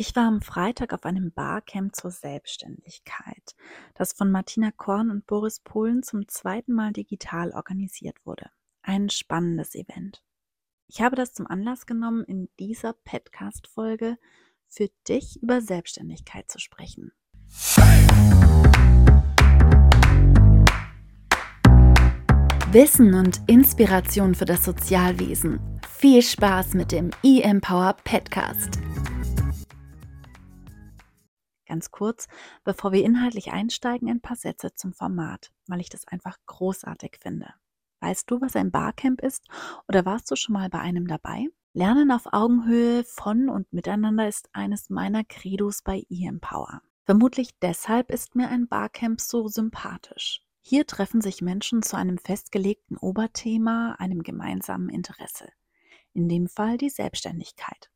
Ich war am Freitag auf einem Barcamp zur Selbstständigkeit, das von Martina Korn und Boris Polen zum zweiten Mal digital organisiert wurde. Ein spannendes Event. Ich habe das zum Anlass genommen, in dieser Podcast-Folge für dich über Selbstständigkeit zu sprechen. Wissen und Inspiration für das Sozialwesen. Viel Spaß mit dem E-Empower Podcast. Ganz kurz, bevor wir inhaltlich einsteigen, ein paar Sätze zum Format, weil ich das einfach großartig finde. Weißt du, was ein Barcamp ist oder warst du schon mal bei einem dabei? Lernen auf Augenhöhe von und miteinander ist eines meiner Credos bei eEmpower. Vermutlich deshalb ist mir ein Barcamp so sympathisch. Hier treffen sich Menschen zu einem festgelegten Oberthema, einem gemeinsamen Interesse. In dem Fall die Selbstständigkeit.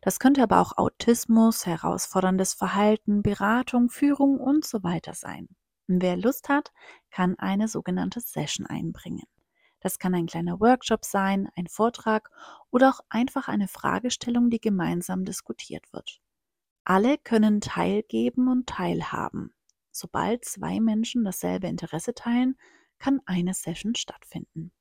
Das könnte aber auch Autismus, herausforderndes Verhalten, Beratung, Führung und so weiter sein. Wer Lust hat, kann eine sogenannte Session einbringen. Das kann ein kleiner Workshop sein, ein Vortrag oder auch einfach eine Fragestellung, die gemeinsam diskutiert wird. Alle können teilgeben und teilhaben. Sobald zwei Menschen dasselbe Interesse teilen, kann eine Session stattfinden.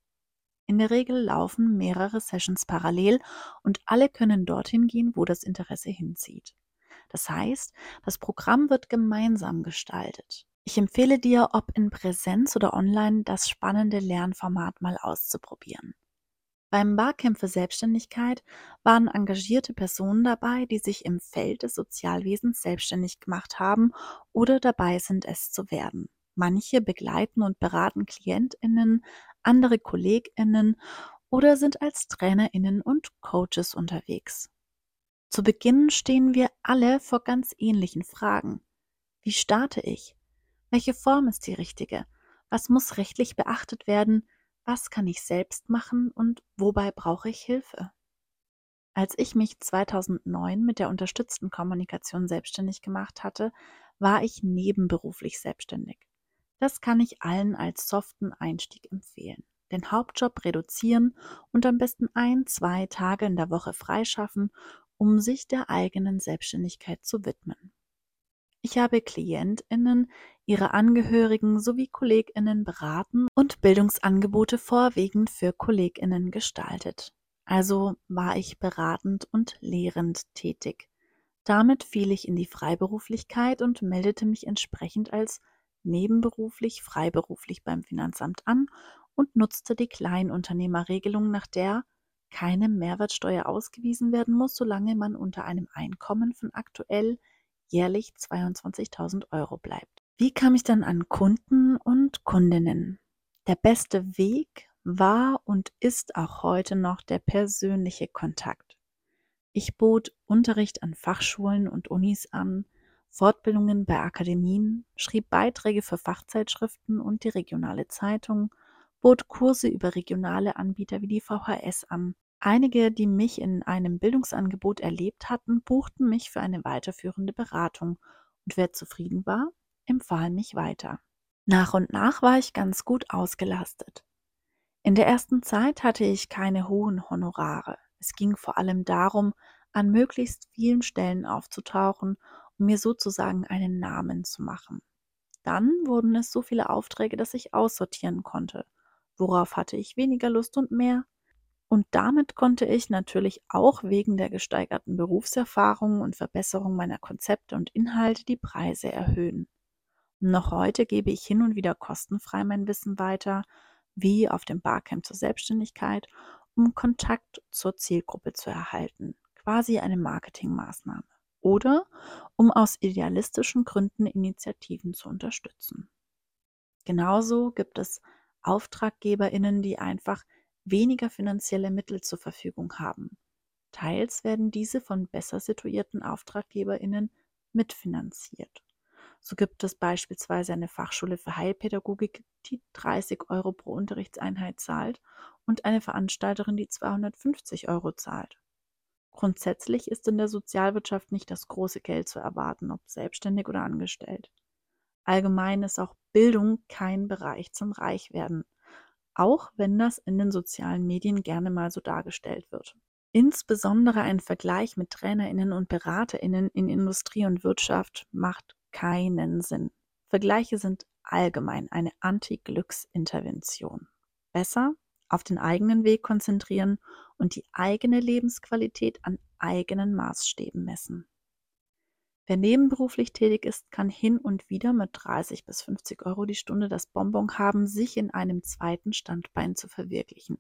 In der Regel laufen mehrere Sessions parallel und alle können dorthin gehen, wo das Interesse hinzieht. Das heißt, das Programm wird gemeinsam gestaltet. Ich empfehle dir, ob in Präsenz oder online, das spannende Lernformat mal auszuprobieren. Beim Barcamp für Selbstständigkeit waren engagierte Personen dabei, die sich im Feld des Sozialwesens selbstständig gemacht haben oder dabei sind, es zu werden. Manche begleiten und beraten Klientinnen, andere Kolleginnen oder sind als Trainerinnen und Coaches unterwegs. Zu Beginn stehen wir alle vor ganz ähnlichen Fragen. Wie starte ich? Welche Form ist die richtige? Was muss rechtlich beachtet werden? Was kann ich selbst machen und wobei brauche ich Hilfe? Als ich mich 2009 mit der unterstützten Kommunikation selbstständig gemacht hatte, war ich nebenberuflich selbstständig. Das kann ich allen als soften Einstieg empfehlen. Den Hauptjob reduzieren und am besten ein, zwei Tage in der Woche freischaffen, um sich der eigenen Selbstständigkeit zu widmen. Ich habe Klientinnen, ihre Angehörigen sowie Kolleginnen beraten und Bildungsangebote vorwiegend für Kolleginnen gestaltet. Also war ich beratend und lehrend tätig. Damit fiel ich in die Freiberuflichkeit und meldete mich entsprechend als nebenberuflich, freiberuflich beim Finanzamt an und nutzte die Kleinunternehmerregelung, nach der keine Mehrwertsteuer ausgewiesen werden muss, solange man unter einem Einkommen von aktuell jährlich 22.000 Euro bleibt. Wie kam ich dann an Kunden und Kundinnen? Der beste Weg war und ist auch heute noch der persönliche Kontakt. Ich bot Unterricht an Fachschulen und Unis an, Fortbildungen bei Akademien, schrieb Beiträge für Fachzeitschriften und die regionale Zeitung, bot Kurse über regionale Anbieter wie die VHS an. Einige, die mich in einem Bildungsangebot erlebt hatten, buchten mich für eine weiterführende Beratung und wer zufrieden war, empfahl mich weiter. Nach und nach war ich ganz gut ausgelastet. In der ersten Zeit hatte ich keine hohen Honorare. Es ging vor allem darum, an möglichst vielen Stellen aufzutauchen mir sozusagen einen Namen zu machen. Dann wurden es so viele Aufträge, dass ich aussortieren konnte. Worauf hatte ich weniger Lust und mehr? Und damit konnte ich natürlich auch wegen der gesteigerten Berufserfahrung und Verbesserung meiner Konzepte und Inhalte die Preise erhöhen. Noch heute gebe ich hin und wieder kostenfrei mein Wissen weiter, wie auf dem Barcamp zur Selbstständigkeit, um Kontakt zur Zielgruppe zu erhalten, quasi eine Marketingmaßnahme oder um aus idealistischen Gründen Initiativen zu unterstützen. Genauso gibt es Auftraggeberinnen, die einfach weniger finanzielle Mittel zur Verfügung haben. Teils werden diese von besser situierten Auftraggeberinnen mitfinanziert. So gibt es beispielsweise eine Fachschule für Heilpädagogik, die 30 Euro pro Unterrichtseinheit zahlt und eine Veranstalterin, die 250 Euro zahlt. Grundsätzlich ist in der Sozialwirtschaft nicht das große Geld zu erwarten, ob selbstständig oder angestellt. Allgemein ist auch Bildung kein Bereich zum Reichwerden, auch wenn das in den sozialen Medien gerne mal so dargestellt wird. Insbesondere ein Vergleich mit Trainerinnen und Beraterinnen in Industrie und Wirtschaft macht keinen Sinn. Vergleiche sind allgemein eine Anti-Glücksintervention. Besser auf den eigenen Weg konzentrieren und die eigene Lebensqualität an eigenen Maßstäben messen. Wer nebenberuflich tätig ist, kann hin und wieder mit 30 bis 50 Euro die Stunde das Bonbon haben, sich in einem zweiten Standbein zu verwirklichen.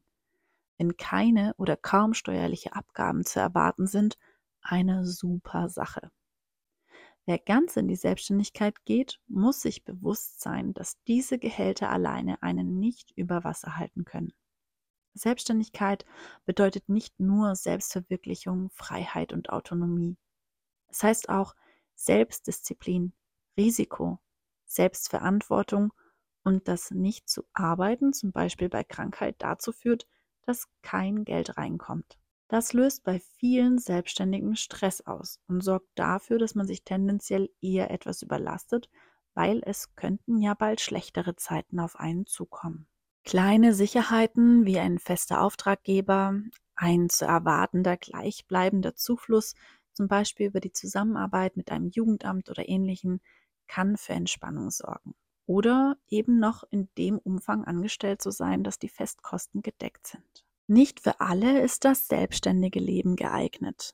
Wenn keine oder kaum steuerliche Abgaben zu erwarten sind, eine super Sache. Wer ganz in die Selbstständigkeit geht, muss sich bewusst sein, dass diese Gehälter alleine einen nicht über Wasser halten können. Selbstständigkeit bedeutet nicht nur Selbstverwirklichung, Freiheit und Autonomie. Es heißt auch, Selbstdisziplin, Risiko, Selbstverantwortung und das Nicht-zu-Arbeiten, zum Beispiel bei Krankheit, dazu führt, dass kein Geld reinkommt. Das löst bei vielen Selbstständigen Stress aus und sorgt dafür, dass man sich tendenziell eher etwas überlastet, weil es könnten ja bald schlechtere Zeiten auf einen zukommen. Kleine Sicherheiten wie ein fester Auftraggeber, ein zu erwartender gleichbleibender Zufluss zum Beispiel über die Zusammenarbeit mit einem Jugendamt oder ähnlichem, kann für Entspannung sorgen. Oder eben noch in dem Umfang angestellt zu sein, dass die Festkosten gedeckt sind. Nicht für alle ist das selbstständige Leben geeignet.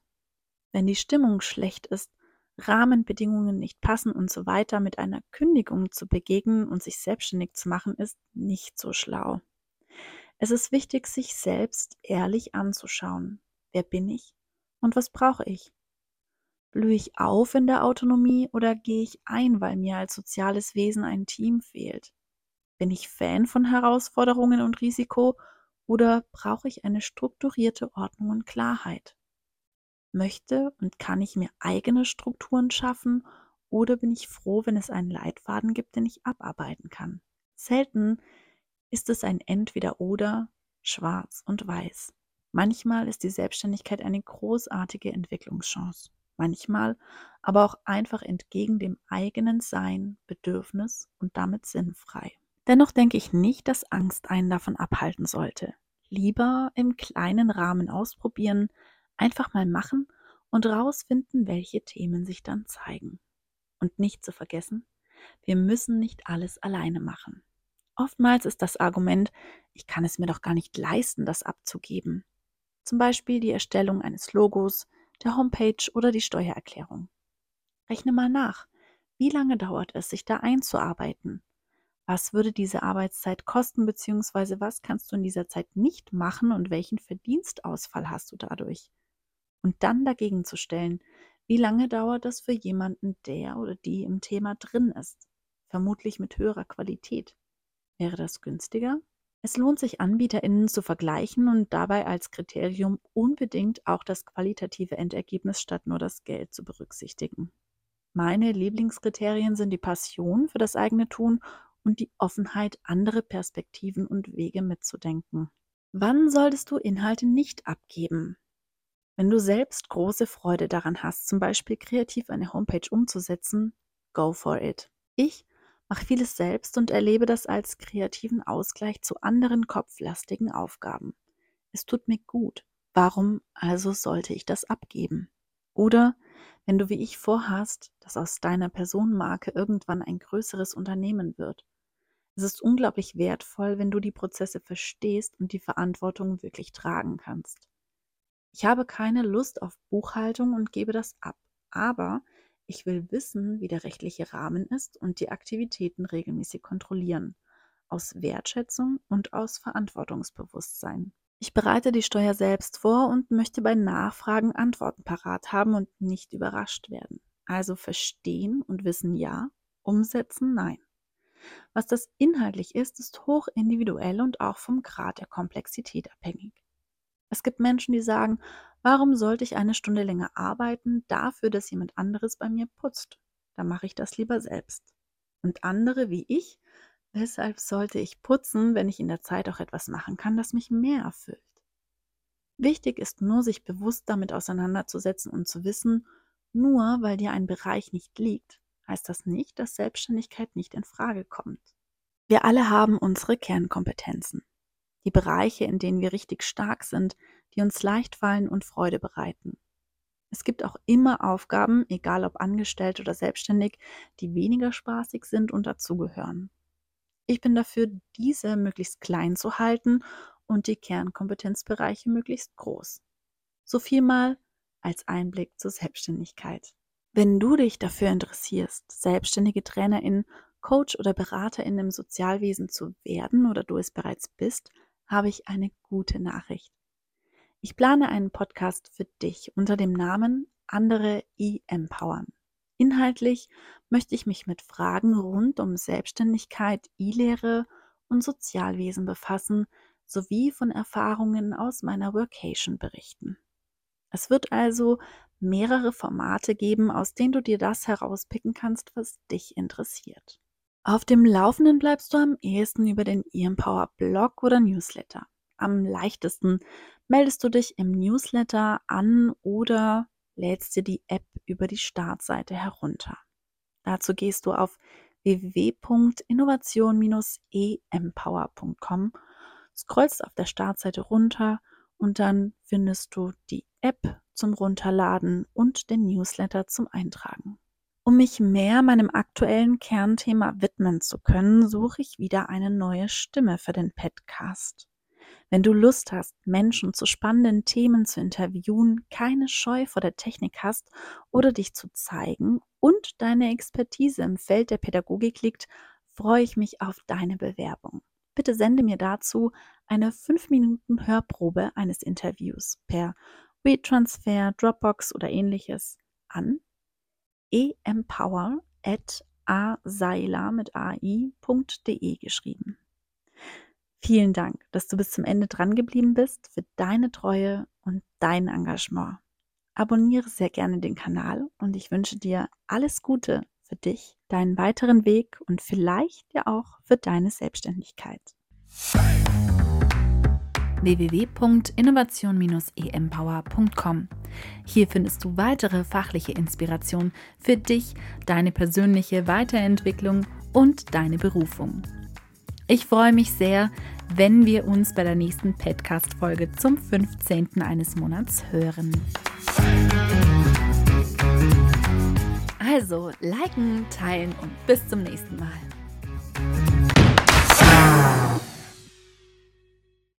Wenn die Stimmung schlecht ist, Rahmenbedingungen nicht passen und so weiter, mit einer Kündigung zu begegnen und sich selbstständig zu machen, ist nicht so schlau. Es ist wichtig, sich selbst ehrlich anzuschauen. Wer bin ich und was brauche ich? Blühe ich auf in der Autonomie oder gehe ich ein, weil mir als soziales Wesen ein Team fehlt? Bin ich Fan von Herausforderungen und Risiko oder brauche ich eine strukturierte Ordnung und Klarheit? Möchte und kann ich mir eigene Strukturen schaffen oder bin ich froh, wenn es einen Leitfaden gibt, den ich abarbeiten kann? Selten ist es ein Entweder oder, schwarz und weiß. Manchmal ist die Selbstständigkeit eine großartige Entwicklungschance manchmal aber auch einfach entgegen dem eigenen Sein, Bedürfnis und damit sinnfrei. Dennoch denke ich nicht, dass Angst einen davon abhalten sollte. Lieber im kleinen Rahmen ausprobieren, einfach mal machen und rausfinden, welche Themen sich dann zeigen. Und nicht zu vergessen, wir müssen nicht alles alleine machen. Oftmals ist das Argument, ich kann es mir doch gar nicht leisten, das abzugeben. Zum Beispiel die Erstellung eines Logos, der Homepage oder die Steuererklärung. Rechne mal nach. Wie lange dauert es, sich da einzuarbeiten? Was würde diese Arbeitszeit kosten, beziehungsweise was kannst du in dieser Zeit nicht machen und welchen Verdienstausfall hast du dadurch? Und dann dagegen zu stellen, wie lange dauert das für jemanden, der oder die im Thema drin ist? Vermutlich mit höherer Qualität. Wäre das günstiger? Es lohnt sich, AnbieterInnen zu vergleichen und dabei als Kriterium unbedingt auch das qualitative Endergebnis statt nur das Geld zu berücksichtigen. Meine Lieblingskriterien sind die Passion für das eigene Tun und die Offenheit, andere Perspektiven und Wege mitzudenken. Wann solltest du Inhalte nicht abgeben? Wenn du selbst große Freude daran hast, zum Beispiel kreativ eine Homepage umzusetzen, go for it. Ich mache vieles selbst und erlebe das als kreativen Ausgleich zu anderen kopflastigen Aufgaben. Es tut mir gut. Warum also sollte ich das abgeben? Oder wenn du wie ich vorhast, dass aus deiner Personenmarke irgendwann ein größeres Unternehmen wird. Es ist unglaublich wertvoll, wenn du die Prozesse verstehst und die Verantwortung wirklich tragen kannst. Ich habe keine Lust auf Buchhaltung und gebe das ab, aber ich will wissen, wie der rechtliche Rahmen ist und die Aktivitäten regelmäßig kontrollieren. Aus Wertschätzung und aus Verantwortungsbewusstsein. Ich bereite die Steuer selbst vor und möchte bei Nachfragen Antworten parat haben und nicht überrascht werden. Also verstehen und wissen ja, umsetzen nein. Was das inhaltlich ist, ist hoch individuell und auch vom Grad der Komplexität abhängig. Es gibt Menschen, die sagen, warum sollte ich eine Stunde länger arbeiten dafür, dass jemand anderes bei mir putzt? Da mache ich das lieber selbst. Und andere wie ich, weshalb sollte ich putzen, wenn ich in der Zeit auch etwas machen kann, das mich mehr erfüllt? Wichtig ist nur, sich bewusst damit auseinanderzusetzen und zu wissen, nur weil dir ein Bereich nicht liegt, heißt das nicht, dass Selbstständigkeit nicht in Frage kommt. Wir alle haben unsere Kernkompetenzen. Die Bereiche, in denen wir richtig stark sind, die uns leicht fallen und Freude bereiten. Es gibt auch immer Aufgaben, egal ob angestellt oder selbstständig, die weniger spaßig sind und dazugehören. Ich bin dafür, diese möglichst klein zu halten und die Kernkompetenzbereiche möglichst groß. So viel mal als Einblick zur Selbstständigkeit. Wenn du dich dafür interessierst, selbstständige Trainerin, Coach oder Beraterin im Sozialwesen zu werden oder du es bereits bist, habe ich eine gute Nachricht. Ich plane einen Podcast für dich unter dem Namen Andere E-Empowern. Inhaltlich möchte ich mich mit Fragen rund um Selbstständigkeit, E-Lehre und Sozialwesen befassen, sowie von Erfahrungen aus meiner Workation berichten. Es wird also mehrere Formate geben, aus denen du dir das herauspicken kannst, was dich interessiert. Auf dem Laufenden bleibst du am ehesten über den eEmpower Blog oder Newsletter. Am leichtesten meldest du dich im Newsletter an oder lädst dir die App über die Startseite herunter. Dazu gehst du auf www.innovation-empower.com, scrollst auf der Startseite runter und dann findest du die App zum Runterladen und den Newsletter zum Eintragen. Um mich mehr meinem aktuellen Kernthema widmen zu können, suche ich wieder eine neue Stimme für den Podcast. Wenn du Lust hast, Menschen zu spannenden Themen zu interviewen, keine Scheu vor der Technik hast oder dich zu zeigen und deine Expertise im Feld der Pädagogik liegt, freue ich mich auf deine Bewerbung. Bitte sende mir dazu eine 5 Minuten Hörprobe eines Interviews per WeTransfer, Dropbox oder ähnliches an empower at aseiler mit ai.de geschrieben. Vielen Dank, dass du bis zum Ende dran geblieben bist, für deine Treue und dein Engagement. Abonniere sehr gerne den Kanal und ich wünsche dir alles Gute für dich, deinen weiteren Weg und vielleicht ja auch für deine Selbstständigkeit. www.innovation-empower.com Hier findest du weitere fachliche Inspiration für dich, deine persönliche Weiterentwicklung und deine Berufung. Ich freue mich sehr, wenn wir uns bei der nächsten Podcast-Folge zum 15. eines Monats hören. Also, liken, teilen und bis zum nächsten Mal.